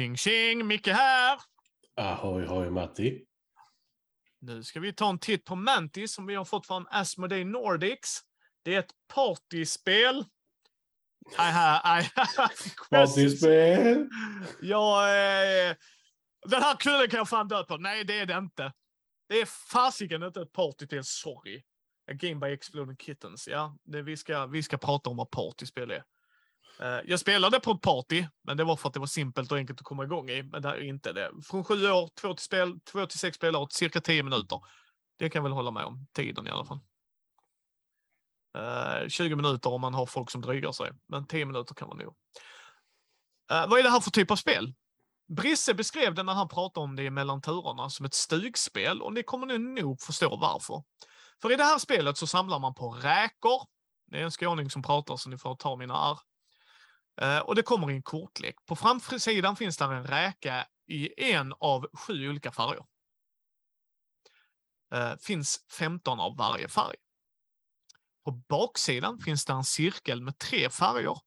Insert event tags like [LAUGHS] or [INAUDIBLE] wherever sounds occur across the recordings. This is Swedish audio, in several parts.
Tjing tjing, Micke här! Ahoy hoj Matti. Nu ska vi ta en titt på Mantis som vi har fått från Asmodee Nordics. Det är ett partyspel. I have, I have Partyspel. Ja, eh, den här kullen kan jag fan dö på. Nej, det är det inte. Det är fasiken inte ett partyspel, sorry. A game by Exploding Kittens. Ja, det, vi, ska, vi ska prata om vad partyspel är. Eh, jag spelade på ett party, men det var för att det var simpelt och enkelt att komma igång i. Men det är inte det. Från sju år, två till, spel, två till sex spelare, cirka tio minuter. Det kan jag väl hålla med om, tiden i alla fall. Eh, uh, 20 minuter om man har folk som drygar sig, men 10 minuter kan man nog. Uh, vad är det här för typ av spel? Brisse beskrev det när han pratade om det i mellan turerna som ett stugspel och ni kommer nu nog förstå varför. För i det här spelet så samlar man på räkor. Det är en skåning som pratar så ni får ta mina R. Eh, och det kommer i en kortlek. På framsidan finns där en räka i en av sju olika färger. Eh, finns 15 av varje färg. På baksidan finns det en cirkel med tre färger.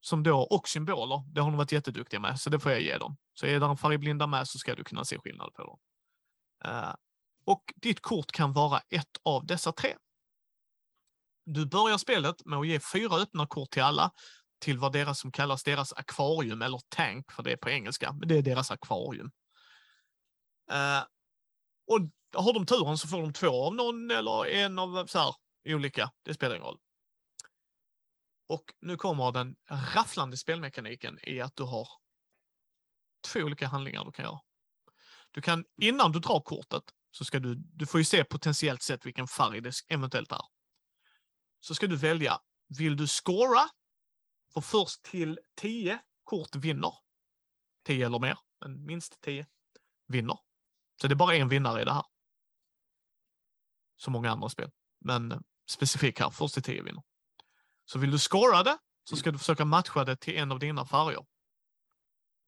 Som då, och symboler. Det har de varit jätteduktiga med, så det får jag ge dem. Så är det en färgblinda med så ska du kunna se skillnad på dem. Uh, och ditt kort kan vara ett av dessa tre. Du börjar spelet med att ge fyra öppna kort till alla till vad deras som kallas deras akvarium eller tank, för det är på engelska, men det är deras akvarium. Uh, och har de turen så får de två av någon eller en av så här, olika, det spelar ingen roll. Och nu kommer den rafflande spelmekaniken i att du har två olika handlingar du kan göra. Du kan, innan du drar kortet, så ska du, du får ju se potentiellt sett vilken färg det eventuellt är. Så ska du välja, vill du scora? För först till 10 kort vinner. 10 eller mer, men minst 10 vinner. Så det är bara en vinnare i det här. Som många andra spel. Men eh, specifik här, först till 10 vinner. Så vill du scora det så ska du försöka matcha det till en av dina färger.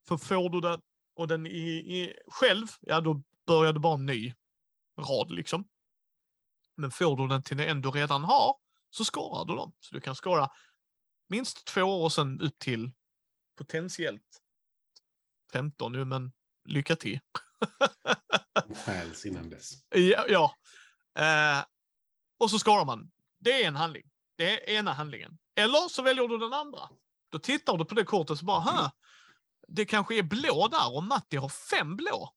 För får du det och den i, i, själv, ja då börjar du bara en ny rad liksom. Men får du den till den du redan har så scorar du dem. Så du kan scora minst två och sen upp till potentiellt 15 nu, men lycka till. Stjäls innan dess. [LAUGHS] Ja. ja. Eh, och så skarar man. Det är en handling. Det är ena handlingen. Eller så väljer du den andra. Då tittar du på det kortet och så bara, Hö, det kanske är blå där och Matti har fem blå.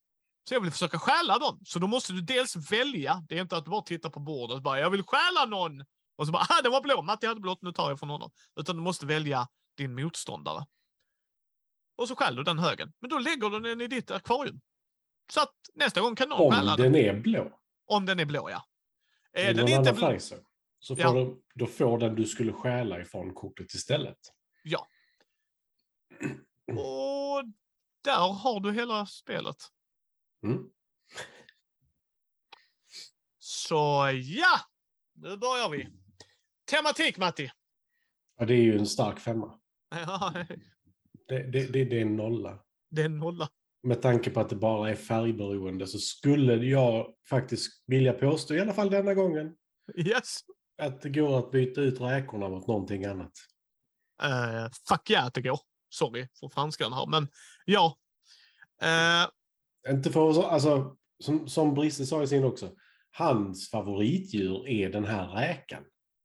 Så jag vill försöka stjäla dem. Så då måste du dels välja. Det är inte att du bara tittar på bordet och bara, jag vill stjäla någon. Och så bara, ah, det var blå. Matti hade blått, nu tar jag från honom. Utan du måste välja din motståndare. Och så stjäl du den högen. Men då lägger du den i ditt akvarium. Så att nästa gång kan någon Om stjäla den är blå. Om den är blå, ja. Är Är den den inte blå? färg så, så får Ja. du, då får den du skulle stjäla ifrån kortet istället. Ja. Och där har du hela spelet. Mm. Så ja, nu börjar vi. Tematik, Matti. Ja, det är ju en stark femma. Ja, [LAUGHS] Det, det, det, det är en nolla. det är en nolla. Med tanke på att det bara är färgberoende så skulle jag faktiskt vilja påstå, i alla fall denna gången, Yes. att det går att byta ut räkorna mot någonting annat. Uh, fuck yeah att det går. Sorry för franskan här, men ja. Eh, Inte för alltså, som, som Brisse sa i sin också, hans favoritdjur är den här räkan.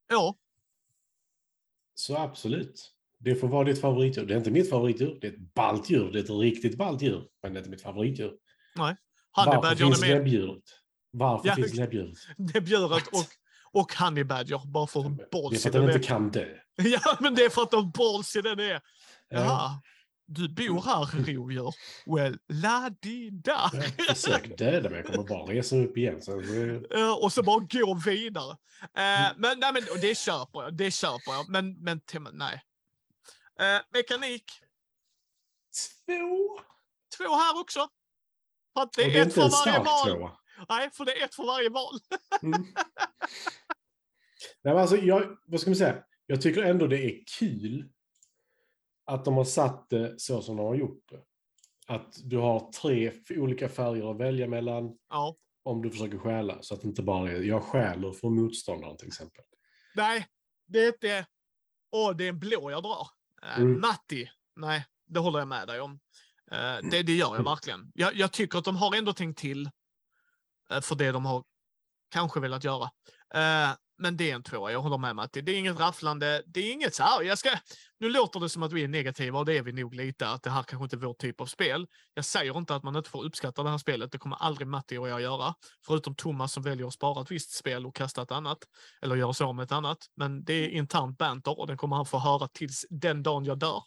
Ja, Så absolut. Det får vara ditt favoritdjur. Det är inte mitt favoritdjur. Det är ett ballt djur. Det är ett riktigt ballt djur. Men det är inte mitt favoritdjur. Honey Varför finns med. näbbdjuret? Varför Ja, finns [LAUGHS] näbbdjuret? What? och, och Honey Badger, bara för hur Det är för att den är. inte kan dö. [LAUGHS] Ja, men det är för att de ballsy den är. Ja. Jaha, du bor här rovdjur. Well, la di da. Jag försöker döda mig. Jag kommer bara resa upp igen. Så, Eh, och så bara gå vidare. Eh, men, nej, men och det köper jag. Det köper jag. Men, men nej. Eh, mekanik. två. Två här också. För att det är, det är ett för varje val. tvåa. Nej, för det är ett för varje val. Mm. [LAUGHS] Nej, men alltså, jag, vad ska man säga? Jag tycker ändå det är kul att de har satt det så som de har gjort det. Att du har tre olika färger att välja mellan Ja. om du försöker stjäla. Så att det inte bara är jag stjäler från motståndaren till exempel. Nej, det är inte... Åh, det är en blå jag drar. Eh, Mm. Matti. Nej, det håller jag med dig om. Eh, det, det gör jag verkligen. Jag, jag tycker att de har ändå tänkt till eh, för det de har kanske velat göra men det är en tvåa, jag håller med Matti. Det är inget rafflande, det är inget så här, jag ska, nu låter det som att vi är negativa och det är vi nog lite, att det här kanske inte är vår typ av spel. Jag säger inte att man inte får uppskatta det här spelet, det kommer aldrig Matti och jag göra. Förutom Thomas som väljer att spara ett visst spel och kasta ett annat, eller göra sig av med ett annat. Men det är internt banter och den kommer han få höra tills den dagen jag dör.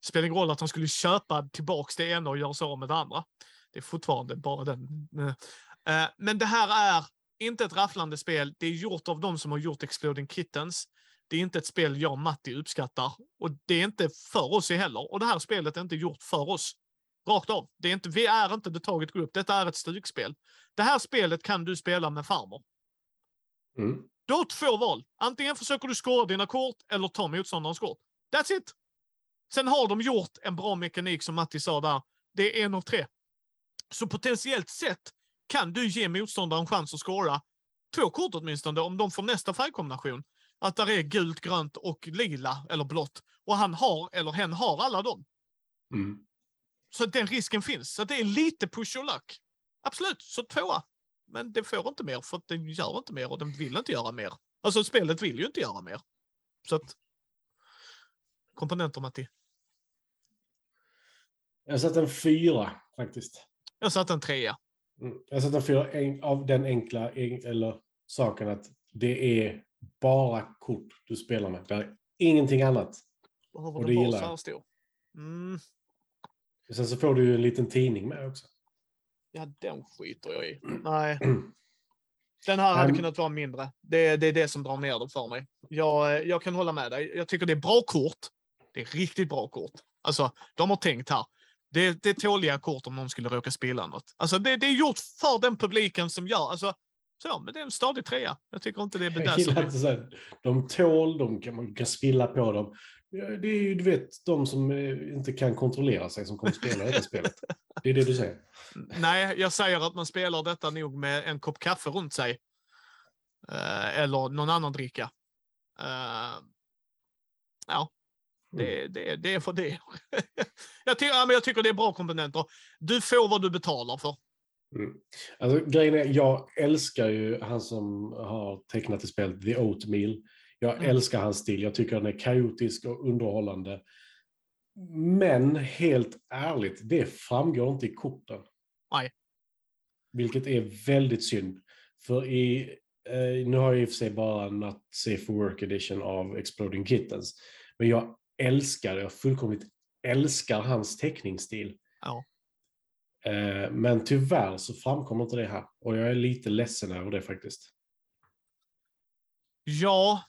Det spelar ingen roll att han skulle köpa tillbaks det ena och göra sig av med det andra. Det är fortfarande bara den. Eh, eh, men det här är inte ett rafflande spel. Det är gjort av de som har gjort Exploding Kittens. Det är inte ett spel jag och Matti uppskattar och det är inte för oss heller. Och det här spelet är inte gjort för oss. Rakt av. Det är inte, vi är inte The Target Group. Detta är ett stugspel. Det här spelet kan du spela med farmor. Mm. Du har två val. Antingen försöker du skåra dina kort eller ta motståndarens kort. That's it. Sen har de gjort en bra mekanik som Matti sa där. Det är en av tre. Så potentiellt sett kan du ge motståndaren en chans att skåra två kort åtminstone om de får nästa färgkombination. Att där är gult, grönt och lila eller blått. Och han har, eller hen har alla dem. Mm. Så den risken finns. Så att det är lite push och luck. Absolut, så tvåa. Men det får inte mer för att den gör inte mer och den vill inte göra mer. Alltså spelet vill ju inte göra mer. Så att... Komponenter Matti. Jag har satt en fyra faktiskt. Jag satte en trea. Mm. Jag en fyra en, av den enkla en, eller saken att det är bara kort du spelar med. Det är ingenting annat. Behöver Och det gillar jag. Mm, Sen så får du ju en liten tidning med också. ja, den skiter jag i. Nej. [CLEARS THROAT] Den här hade kunnat vara mindre. Det, det är det som drar ner det för mig. Jag, jag kan hålla med dig. Jag tycker det är bra kort. Det är riktigt bra kort. Alltså, de har tänkt här. Det, det är tåliga kort om någon skulle råka spilla något. Alltså, det, det är gjort för den publiken som gör. Alltså, så, men det är en stadig trea. Jag tycker inte det är här, de tål, de kan, man kan spilla på dem. Det är ju, du vet, de som eh, inte kan kontrollera sig som kommer spela det här spelet. Det är det du säger. Nej, jag säger att man spelar detta nog med en kopp kaffe runt sig. Eh, eller någon annan dricka. Eh, ja, det, det, det är för det. [LAUGHS] jag, tycker, ja, men jag tycker det är bra komponenter. Du får vad du betalar för. Mm. Alltså, grejen är, jag älskar ju han som har tecknat i spelet The Oatmeal. Jag Mm. älskar hans stil. Jag tycker den är kaotisk och underhållande. Men helt ärligt, det framgår inte i korten. Nej. Vilket är väldigt synd. För i, eh, nu har jag i och för sig bara Not Safe for Work Edition av Exploding Kittens. Men jag älskar, jag fullkomligt älskar hans teckningsstil. Ja. Eh, Men tyvärr så framkommer inte det här. Och jag är lite ledsen över det faktiskt. Ja,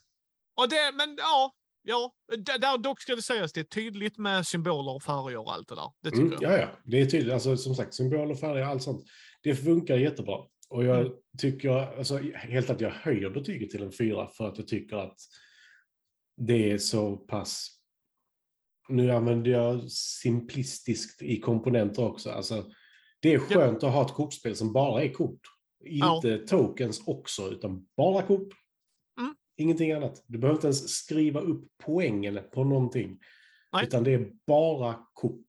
och det, men ja. Ja, där dock ska det sägas, det är tydligt med symboler och färger och allt det där. Det tycker Mm, ja, ja, det är tydligt. Alltså, som sagt, symboler, färger, allt sånt. Det funkar jättebra. Och jag Mm. tycker, alltså, helt att jag höjer betyget till en fyra för att jag tycker att det är så pass... Nu använder jag simplistiskt i komponenter också. Alltså, det är skönt att ha ett kortspel som bara är kort. Ja. Inte tokens också, utan bara kort. Mm. Ingenting annat. Du behöver inte ens skriva upp poängen på någonting. Nej. Utan det är bara kort.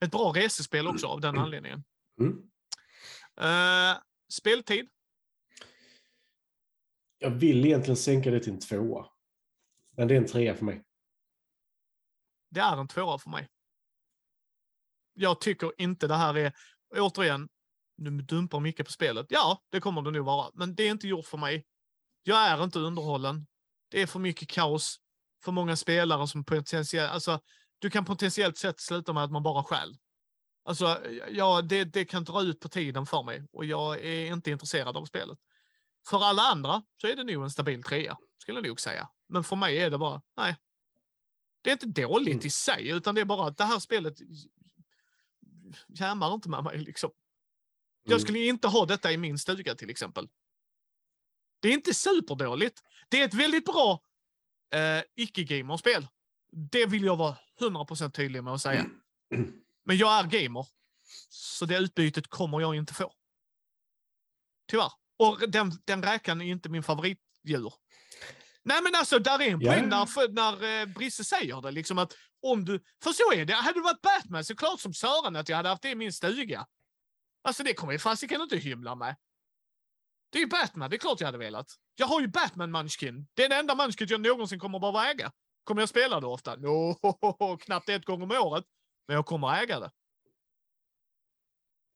Ett bra resespel också av den anledningen. Mm. Eh, speltid. Jag vill egentligen sänka det till en tvåa. Men det är en trea för mig. Det är en tvåa för mig. Jag tycker inte det här är, återigen, nu dumpar mycket på spelet. Ja, det kommer det nog vara, men det är inte gjort för mig. Jag är inte underhållen. Det är för mycket kaos, för många spelare som potentiellt, alltså, du kan potentiellt sett sluta med att man bara stjäl. Alltså, ja, det, det kan dra ut på tiden för mig och jag är inte intresserad av spelet. För alla andra så är det nog en stabil trea, skulle jag nog säga. Men för mig är det bara, nej, det är inte dåligt Mm. i sig, utan det är bara att det här spelet jammar inte med mig. Liksom. Jag Mm. skulle inte ha detta i min stuga till exempel. Det är inte superdåligt. Det är ett väldigt bra eh, icke-gamerspel. Det vill jag vara 100% tydlig med att säga. [CLEARS THROAT] Men jag är gamer. Så det utbytet kommer jag inte få. Tyvärr. Och den, den räkan är inte min favoritdjur. Nej men alltså, där är en poäng när, för, när eh, Brisse säger det. Liksom att om du, för så är det. Hade du varit Batman så klart som Sören att jag hade haft det i min stuga. Alltså det kommer jag fasiken inte hymla med. Det är ju Batman, det är klart jag hade velat. Jag har ju Batman Munchkin. Det är det enda Munchkin jag någonsin kommer behöva äga. Kommer jag spela det ofta? No, [LAUGHS] knappt ett gång om året. Men jag kommer äga det.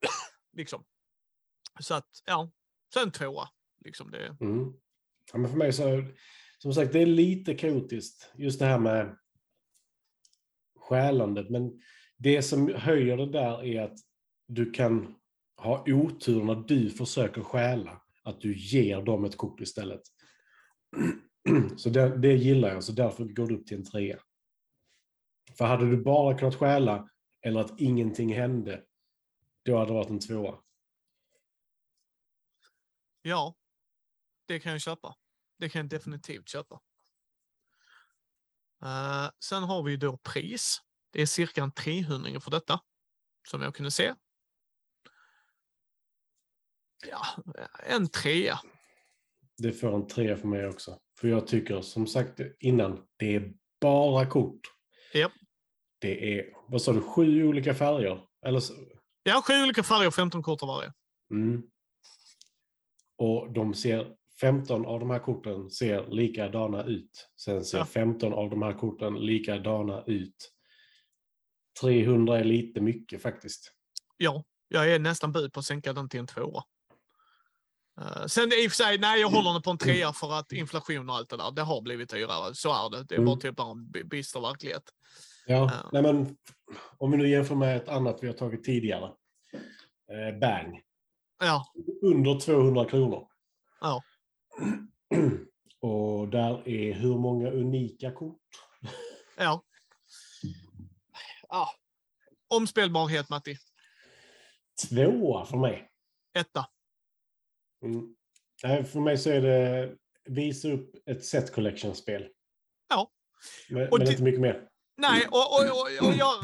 [COUGHS] liksom. Så att, ja. Sen tvåa. Liksom det. Mm. Ja, men för mig så, som sagt, det är lite kaotiskt. Just det här med stjälandet. Men det som höjer det där är att du kan ha otur när du försöker stjäla. Att du ger dem ett kort istället. [CLEARS THROAT] Så det, det gillar jag, så därför går det upp till en trea. För hade du bara kunnat stjäla eller att ingenting hände, då hade det varit en tvåa. Ja, det kan jag köpa. Det kan jag definitivt köpa. Eh, sen har vi då pris. Det är cirka en 300 för detta. Som jag kunde se. Ja, en trea. Det får en trea för mig också. För jag tycker, som sagt innan, det är bara kort. Japp. Det är, vad sa du, sju olika färger? Eller så, Ja, sju olika färger, 15 kort av varje. mm. Och de ser, 15 av de här korten ser likadana ut. Sen ser Ja. 15 av de här korten likadana ut. 300 är lite mycket faktiskt. Ja, jag är nästan bud på att sänka den till en tvåa. Eh, sen i och för sig, nej, jag håller den på en trea för att inflation och allt det där, det har blivit dyrare. Så är det. Det är Mm. bara typ bara en bi- bister verklighet. Ja, Ja. nej men om vi nu jämför med ett annat vi har tagit tidigare. Eh, Bang. Ja, Under 200 kronor. Ja. [CLEARS THROAT] Och där är hur många unika kort? ja. Ja. Omspelbarhet, Matti. Tvåa för mig. Etta. Mm. Nej, för mig så är det visa upp ett set collection-spel. Ja. Men, Och men inte mycket mer. Nej, och, och, och, och jag...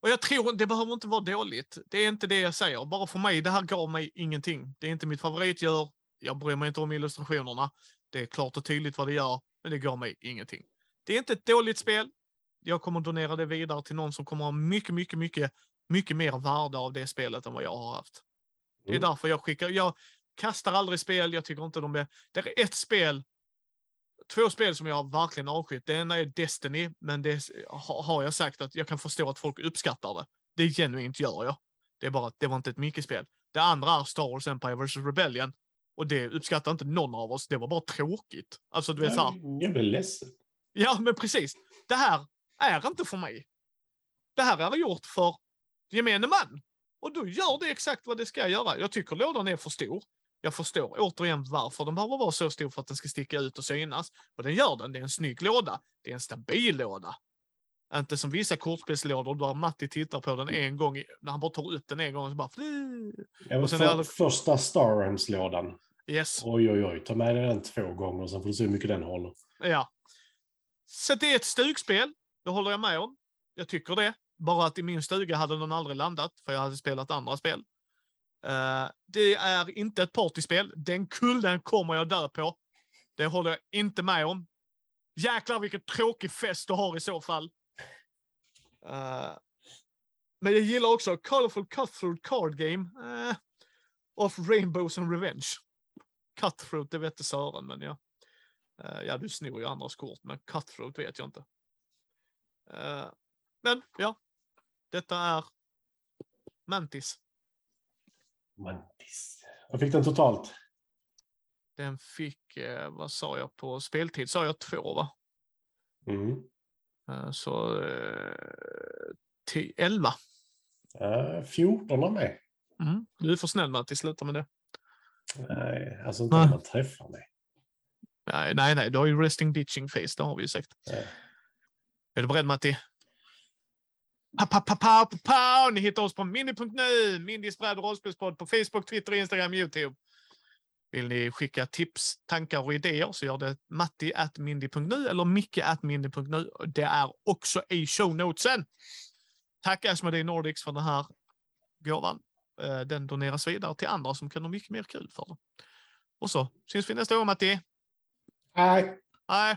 Och jag tror det behöver inte vara dåligt. Det är inte det jag säger. Bara för mig, det här gav mig ingenting. Det är inte mitt favoritdjur. Jag bryr mig inte om illustrationerna. Det är klart och tydligt vad det gör, men det gav mig ingenting. Det är inte ett dåligt spel. Jag kommer donera det vidare till någon som kommer ha mycket, mycket, mycket, mycket mer värde av det spelet än vad jag har haft. Det är Mm. därför jag skickar. Jag kastar aldrig spel. Jag tycker inte de är... Det är ett spel två spel som jag verkligen avskytt. Det ena är Destiny, men det har jag sagt att jag kan förstå att folk uppskattar det. Det genuint gör jag. Det är bara att det var inte ett Micke-spel. Det andra är Star Wars Empire vs. Rebellion. Och det uppskattar inte någon av oss. Det var bara tråkigt. Alltså du vet så här, Jag blir ledsen. Ja, men precis. Det här är inte för mig. Det här är gjort för gemene man. Och då gör det exakt vad det ska göra. Jag tycker lådan är för stor. Jag förstår återigen varför den behöver vara så stor för att den ska sticka ut och synas. Och den gör den. Det är en snygg låda. Det är en stabil låda. Inte som vissa kortspelslådor där Matti tittar på den en gång, när han bara tar upp den en gång och så bara... Ja, för, det- Första Star Realms-lådan. Yes. Oj, oj, oj. Ta med dig den två gånger, sen får du se hur mycket den håller. Ja. Så det är ett stugspel. Det håller jag med om. Jag tycker det. Bara att i min stuga hade den aldrig landat, för jag hade spelat andra spel. Eh, det är inte ett partyspel. Den kullen kommer jag dö på. Det håller jag inte med om. Jäklar vilken tråkig fest du har i så fall. Eh, men jag gillar också Colorful Cutthroat Card Game. Uh, of Rainbows and Revenge. Cutthroat, det vet Sören, men ja. Eh, ja, du snor ju andras kort, men Cutthroat vet jag inte. Eh, men ja, detta är Mantis. Mantis. Vad fick den totalt? Den fick, eh, vad sa jag på speltid? Sa jag två, va? Mm. Så 11. Uh, 14 av mig. Mm. Du är för snäll Matti, sluta med det. Nej, alltså inte Nej. om man träffar mig. Nej, nej, nej, du har ju resting ditching face, det har vi ju sagt. Nej. Är du beredd Matti? Pa, pa, pa, pa, pa, pa. Ni hittar oss på mini.nu, Mindys bräd rollspelspodd på Facebook, Twitter, Instagram, Youtube. Vill ni skicka tips, tankar och idéer så gör det matti at mindy.nu eller micke at mindy.nu. Det är också i show notesen. Tack Asmodee Nordics för den här gåvan. Eh, Den doneras vidare till andra som kan ha mycket mer kul för det. Och så syns vi nästa gång Matti. Nej. Nej.